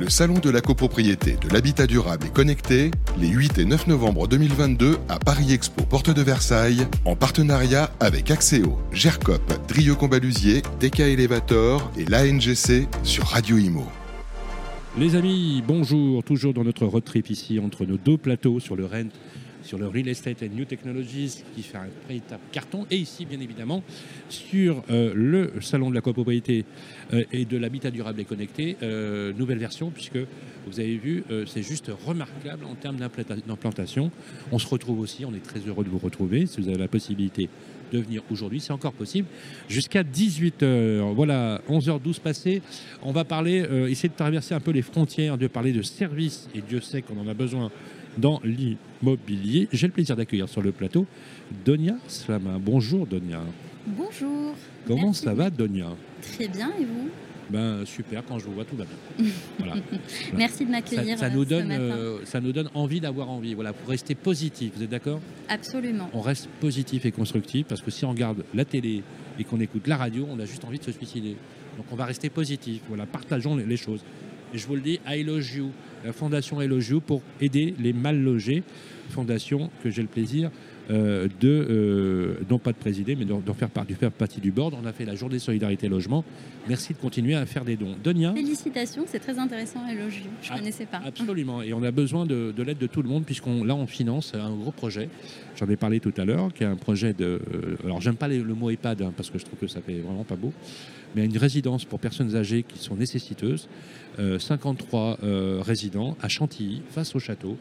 Le Salon de la copropriété, de l'habitat durable et connecté, les 8 et 9 novembre 2022 à Paris Expo, porte de Versailles, en partenariat avec Axéo, GERCOP, Drieux Combalusier, DK Elevator et l'ANGC sur Radio Imo. Les amis, bonjour, toujours dans notre road trip ici entre nos deux plateaux sur le Rent sur le Real Estate and New Technologies qui fait un véritable carton et ici bien évidemment sur euh, le salon de la copropriété euh, et de l'habitat durable et connecté, euh, nouvelle version puisque vous avez vu c'est juste remarquable en termes d'implantation. On se retrouve aussi, on est très heureux de vous retrouver si vous avez la possibilité de venir aujourd'hui, c'est encore possible, jusqu'à 18h. Voilà, 11h12 passées. On va parler, essayer de traverser un peu les frontières, de parler de services, et Dieu sait qu'on en a besoin dans l'immobilier. J'ai le plaisir d'accueillir sur le plateau Donia Slama. Bonjour Donia. Bonjour. Comment ça va Donia Très bien et vous? Ben, super, quand je vous vois, tout va bien. Merci de m'accueillir. Ça, nous donne, euh, ça nous donne envie d'avoir envie. Voilà, pour rester positif, vous êtes d'accord? Absolument. On reste positif et constructif parce que si on regarde la télé et qu'on écoute la radio, on a juste envie de se suicider. Donc on va rester positif. Voilà, partageons les choses. Je vous le dis, I la Fondation Elogio pour aider les mal logés. Fondation que j'ai le plaisir euh, de, euh, non pas de présider, mais d'en faire, faire, partie du board. On a fait la journée solidarité logement. Merci de continuer à faire des dons. Donia Félicitations, c'est très intéressant, Elogio. Je ne ah, connaissais pas. Absolument. Et on a besoin de, l'aide de tout le monde, puisqu'on là, on finance un gros projet. J'en ai parlé tout à l'heure, qui est un projet de. Euh, alors, j'aime pas le mot EHPAD, hein, parce que je trouve que ça fait vraiment pas beau mais une résidence pour personnes âgées qui sont nécessiteuses. 53 euh, euh, résidents à Chantilly, face au château.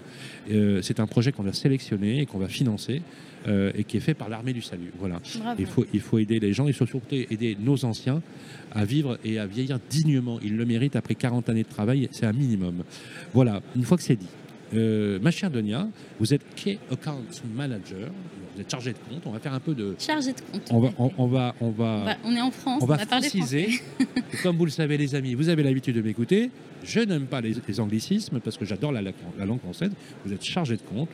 Euh, c'est un projet qu'on a sélectionné et qu'on va financer et qui est fait par l'armée du salut. Voilà. Il faut, il faut aider les gens et surtout aider nos anciens à vivre et à vieillir dignement. Ils le méritent après 40 années de travail, c'est un minimum. Voilà, une fois que c'est dit. ma chère Donia, vous êtes Key Account Manager vous êtes chargé de compte. On va faire un peu de. Chargé de compte. On va, on, va, on va, on est en France. On va, préciser. comme vous le savez, les amis, vous avez l'habitude de m'écouter. Je n'aime pas les, anglicismes parce que j'adore la, langue française. Vous êtes chargé de compte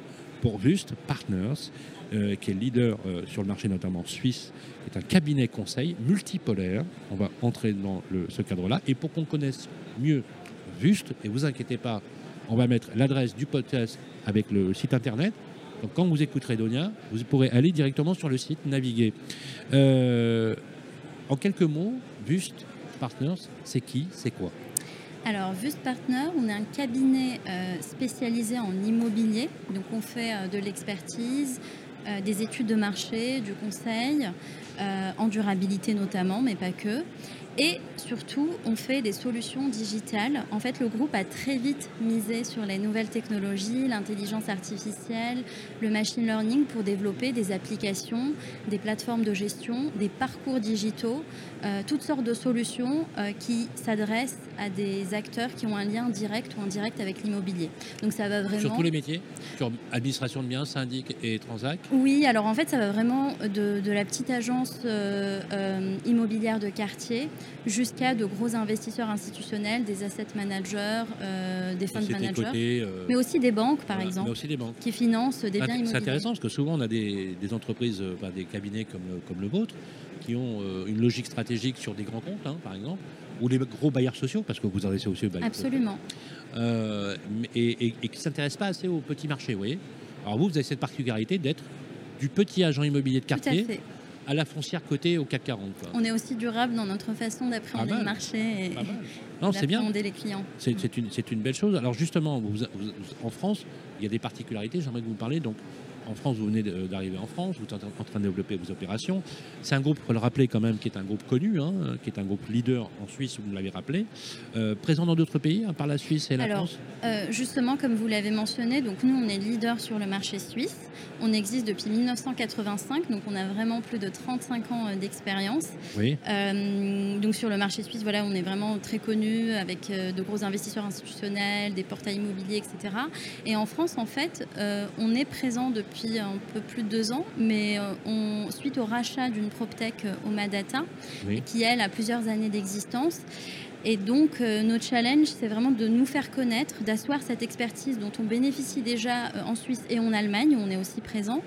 pour Vust Partners, euh, qui est leader euh, sur le marché notamment suisse, qui est un cabinet conseil multipolaire. On va entrer dans ce cadre-là. Et pour qu'on connaisse mieux Vust, et vous inquiétez pas, on va mettre l'adresse du podcast avec le site internet. Donc quand vous écouterez Donia, vous pourrez aller directement sur le site, naviguer. Euh, en quelques mots, Vust Partners, c'est qui, c'est quoi? Alors, Vust Partners, on est un cabinet euh, spécialisé en immobilier. Donc, on fait euh, de l'expertise, des études de marché, du conseil, en durabilité notamment, mais pas que. Et surtout, on fait des solutions digitales. En fait, le groupe a très vite misé sur les nouvelles technologies, l'intelligence artificielle, le machine learning pour développer des applications, des plateformes de gestion, des parcours digitaux, euh, toutes sortes de solutions euh, qui s'adressent à des acteurs qui ont un lien direct ou indirect avec l'immobilier. Donc ça va vraiment... Sur tous les métiers Sur administration de biens, syndic et transac Oui, alors en fait, ça va vraiment de, la petite agence euh, immobilière de quartier jusqu'à de gros investisseurs institutionnels, des asset managers, euh, des fund managers, euh, mais aussi des banques, par exemple, qui financent des biens immobiliers. C'est intéressant parce que souvent on a des, entreprises, euh, des cabinets comme, comme le vôtre, qui ont une logique stratégique sur des grands comptes, hein, par exemple, ou les gros bailleurs sociaux, parce que vous adressez aussi aux bailleurs Absolument. et, et, qui ne s'intéressent pas assez au petit marché, vous voyez. Alors vous, vous avez cette particularité d'être du petit agent immobilier de quartier à la foncière cotée au CAC 40. On est aussi durable dans notre façon d'appréhender le marché et d'appréhender les clients. C'est une, une, belle chose. Alors justement, en France, il y a des particularités, j'aimerais que vous parliez. Donc, en France, vous venez d'arriver en France, vous êtes en train de développer vos opérations. C'est un groupe, il faut le rappeler quand même, qui est un groupe connu, hein, qui est un groupe leader en Suisse, vous l'avez rappelé, euh, présent dans d'autres pays, à part la Suisse et la France? euh, Justement, comme vous l'avez mentionné, donc nous, on est leader sur le marché suisse. On existe depuis 1985, donc on a vraiment plus de 35 ans euh, d'expérience. Oui. donc sur le marché suisse, voilà, on est vraiment très connu avec de gros investisseurs institutionnels, des portails immobiliers, etc. Et en France, en fait, on est présent depuis depuis un peu plus de deux ans, mais euh, on, suite au rachat d'une PropTech euh, Omadata, qui elle a plusieurs années d'existence. Et donc, euh, notre challenge, c'est vraiment de nous faire connaître, d'asseoir cette expertise dont on bénéficie déjà euh, en Suisse et en Allemagne, où on est aussi présent,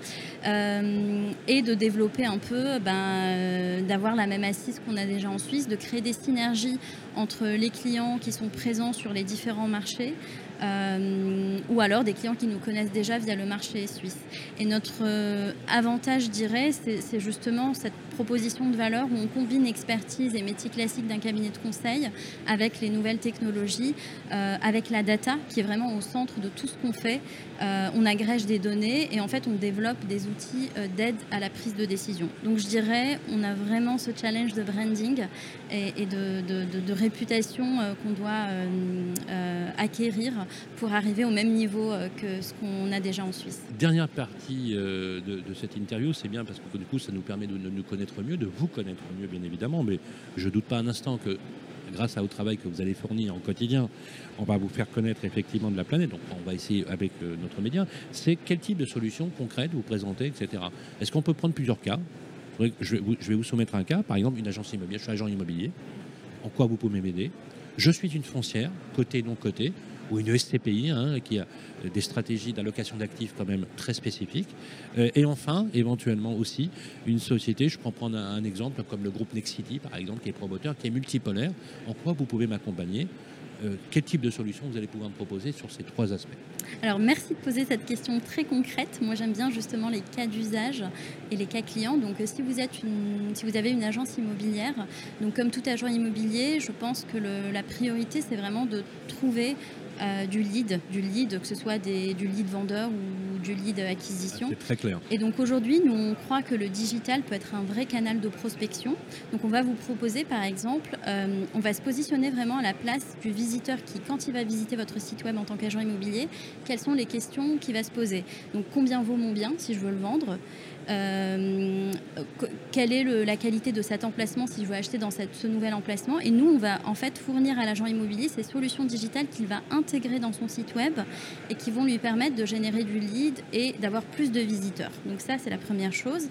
euh, et de développer un peu, ben, d'avoir la même assise qu'on a déjà en Suisse, de créer des synergies entre les clients qui sont présents sur les différents marchés, euh, ou alors des clients qui nous connaissent déjà via le marché suisse. Et notre euh, avantage, je dirais, c'est justement cette proposition de valeur où on combine expertise et métier classique d'un cabinet de conseil avec les nouvelles technologies, euh, avec la data qui est vraiment au centre de tout ce qu'on fait. on agrège des données et en fait on développe des outils d'aide à la prise de décision. Donc je dirais, on a vraiment ce challenge de branding et, de, réputation qu'on doit acquérir pour arriver au même niveau euh, que ce qu'on a déjà en Suisse. Dernière partie euh, de, cette interview, c'est bien parce que du coup, ça nous permet de, nous connaître mieux, de vous connaître mieux, bien évidemment. Mais je ne doute pas un instant que grâce au travail que vous allez fournir en quotidien, on va vous faire connaître effectivement de la planète. Donc on va essayer avec euh, notre média. C'est quel type de solutions concrètes vous présentez, etc. Est-ce qu'on peut prendre plusieurs cas? Je vais, vous, je vais, vous, soumettre un cas, par exemple une agence immobilière. Je suis agent immobilier. En quoi vous pouvez m'aider? Je suis une foncière, côté non côté ou une SCPI hein, qui a des stratégies d'allocation d'actifs quand même très spécifiques. Euh, et enfin, éventuellement aussi, une société, je prends prendre un, exemple comme le groupe Nexity par exemple, qui est promoteur, qui est multipolaire. En quoi vous pouvez m'accompagner? Euh, quel type de solution vous allez pouvoir me proposer sur ces trois aspects? Alors merci de poser cette question très concrète. Moi j'aime bien justement les cas d'usage et les cas clients. Donc euh, si vous êtes une, si vous avez une agence immobilière, donc comme tout agent immobilier, je pense que la priorité c'est vraiment de trouver euh, du lead, du lead, que ce soit des, du lead vendeur ou du lead acquisition. C'est très clair. Et donc aujourd'hui, nous on croit que le digital peut être un vrai canal de prospection. Donc on va vous proposer par exemple, euh, on va se positionner vraiment à la place du visiteur qui, quand il va visiter votre site web en tant qu'agent immobilier, quelles sont les questions qu'il va se poser. Donc combien vaut mon bien si je veux le vendre? Euh, quelle est la qualité de cet emplacement si je veux acheter dans ce nouvel emplacement? Et nous, on va en fait fournir à l'agent immobilier ces solutions digitales qu'il va intégrer dans son site web et qui vont lui permettre de générer du lead et d'avoir plus de visiteurs. Donc ça, c'est la première chose.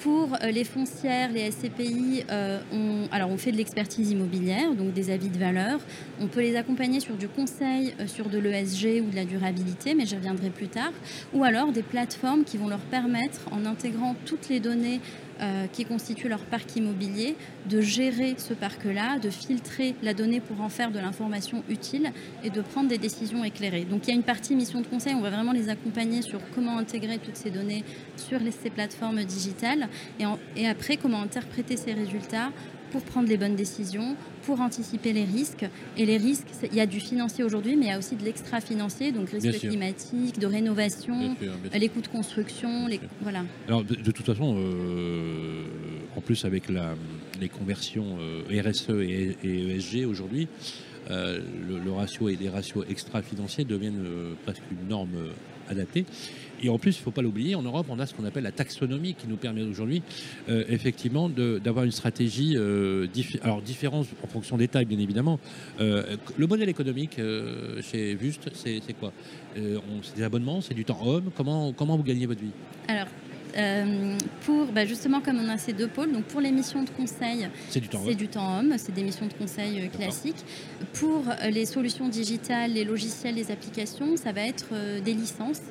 Pour euh, les foncières, les SCPI, euh, on, fait de l'expertise immobilière, donc des avis de valeur. On peut les accompagner sur du conseil, euh, sur de l'ESG ou de la durabilité, mais j'y reviendrai plus tard. Ou alors des plateformes qui vont leur permettre, en intégrant toutes les données euh, qui constituent leur parc immobilier, de gérer ce parc-là, de filtrer la donnée pour en faire de l'information utile et de prendre des décisions éclairées. Donc il y a une partie mission de conseil, on va vraiment les accompagner sur comment intégrer toutes ces données sur ces plateformes digitales et, et après comment interpréter ces résultats pour prendre les bonnes décisions, pour anticiper les risques. Et les risques, il y a du financier aujourd'hui, mais il y a aussi de l'extra-financier, donc risques climatiques, de rénovation, les coûts de construction. Les... Voilà. Alors, de, toute façon, euh, en plus avec la, les conversions euh, RSE et, ESG aujourd'hui, euh, le, ratio et les ratios extra-financiers deviennent presque une norme adaptée. Et en plus, il ne faut pas l'oublier, en Europe, on a ce qu'on appelle la taxonomie qui nous permet aujourd'hui, euh, effectivement, d'avoir une stratégie euh, alors différente en fonction des tailles, bien évidemment. Euh, le modèle économique chez Vust, c'est quoi? C'est des abonnements, c'est du temps homme. Comment, comment vous gagnez votre vie? Euh, pour bah, justement comme on a ces deux pôles, donc pour les missions de conseil, c'est du temps, c'est du temps homme, c'est des missions de conseil euh, classiques. Pour euh, les solutions digitales, les logiciels, les applications, ça va être des licences.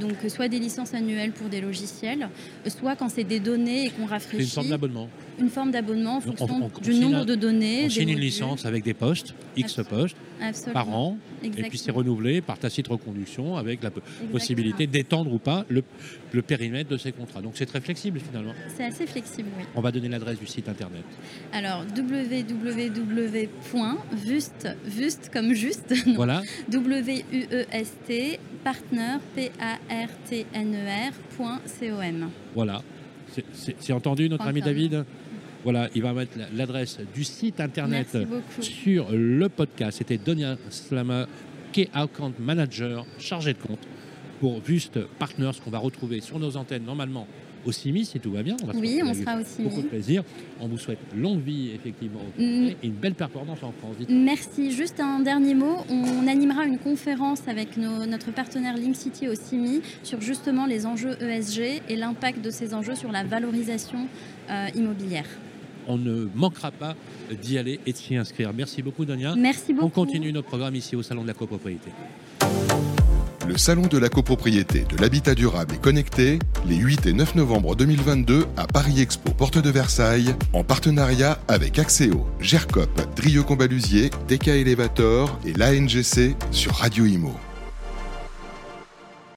donc soit des licences annuelles pour des logiciels, soit quand c'est des données et qu'on rafraîchit. C'est une d'abonnement une forme d'abonnement en fonction du nombre de données. On signe une licence avec des postes, X postes, par an, et puis c'est renouvelé par tacite reconduction avec la possibilité d'étendre ou pas le, périmètre de ces contrats. Donc c'est très flexible finalement. C'est assez flexible, oui. On va donner l'adresse du site internet. Alors www.vust, vust comme juste, voilà. W-U-E-S-T, partner, P-A-R-T-N-E-R.com. Voilà. C'est entendu, notre ami David voilà, il va mettre l'adresse du site internet sur le podcast. C'était Donia Slama, Key Account Manager, chargé de compte pour Vust Partners qu'on va retrouver sur nos antennes normalement au CIMI si tout va bien. oui, on sera au CIMI. Beaucoup de plaisir. On vous souhaite longue vie effectivement mm. et une belle performance en France. Merci. Juste un dernier mot. On animera une conférence avec notre partenaire Link City au CIMI sur justement les enjeux ESG et l'impact de ces enjeux sur la valorisation euh, immobilière. on ne manquera pas d'y aller et de s'y inscrire. Merci beaucoup, Donia. Merci beaucoup. On continue notre programme ici au Salon de la copropriété. Le Salon de la copropriété, de l'habitat durable et connecté, les 8 et 9 novembre 2022 à Paris Expo, porte de Versailles, en partenariat avec Axéo, GERCOP, Drieux Combalusier, DK Elevator et l'ANGC sur Radio Imo.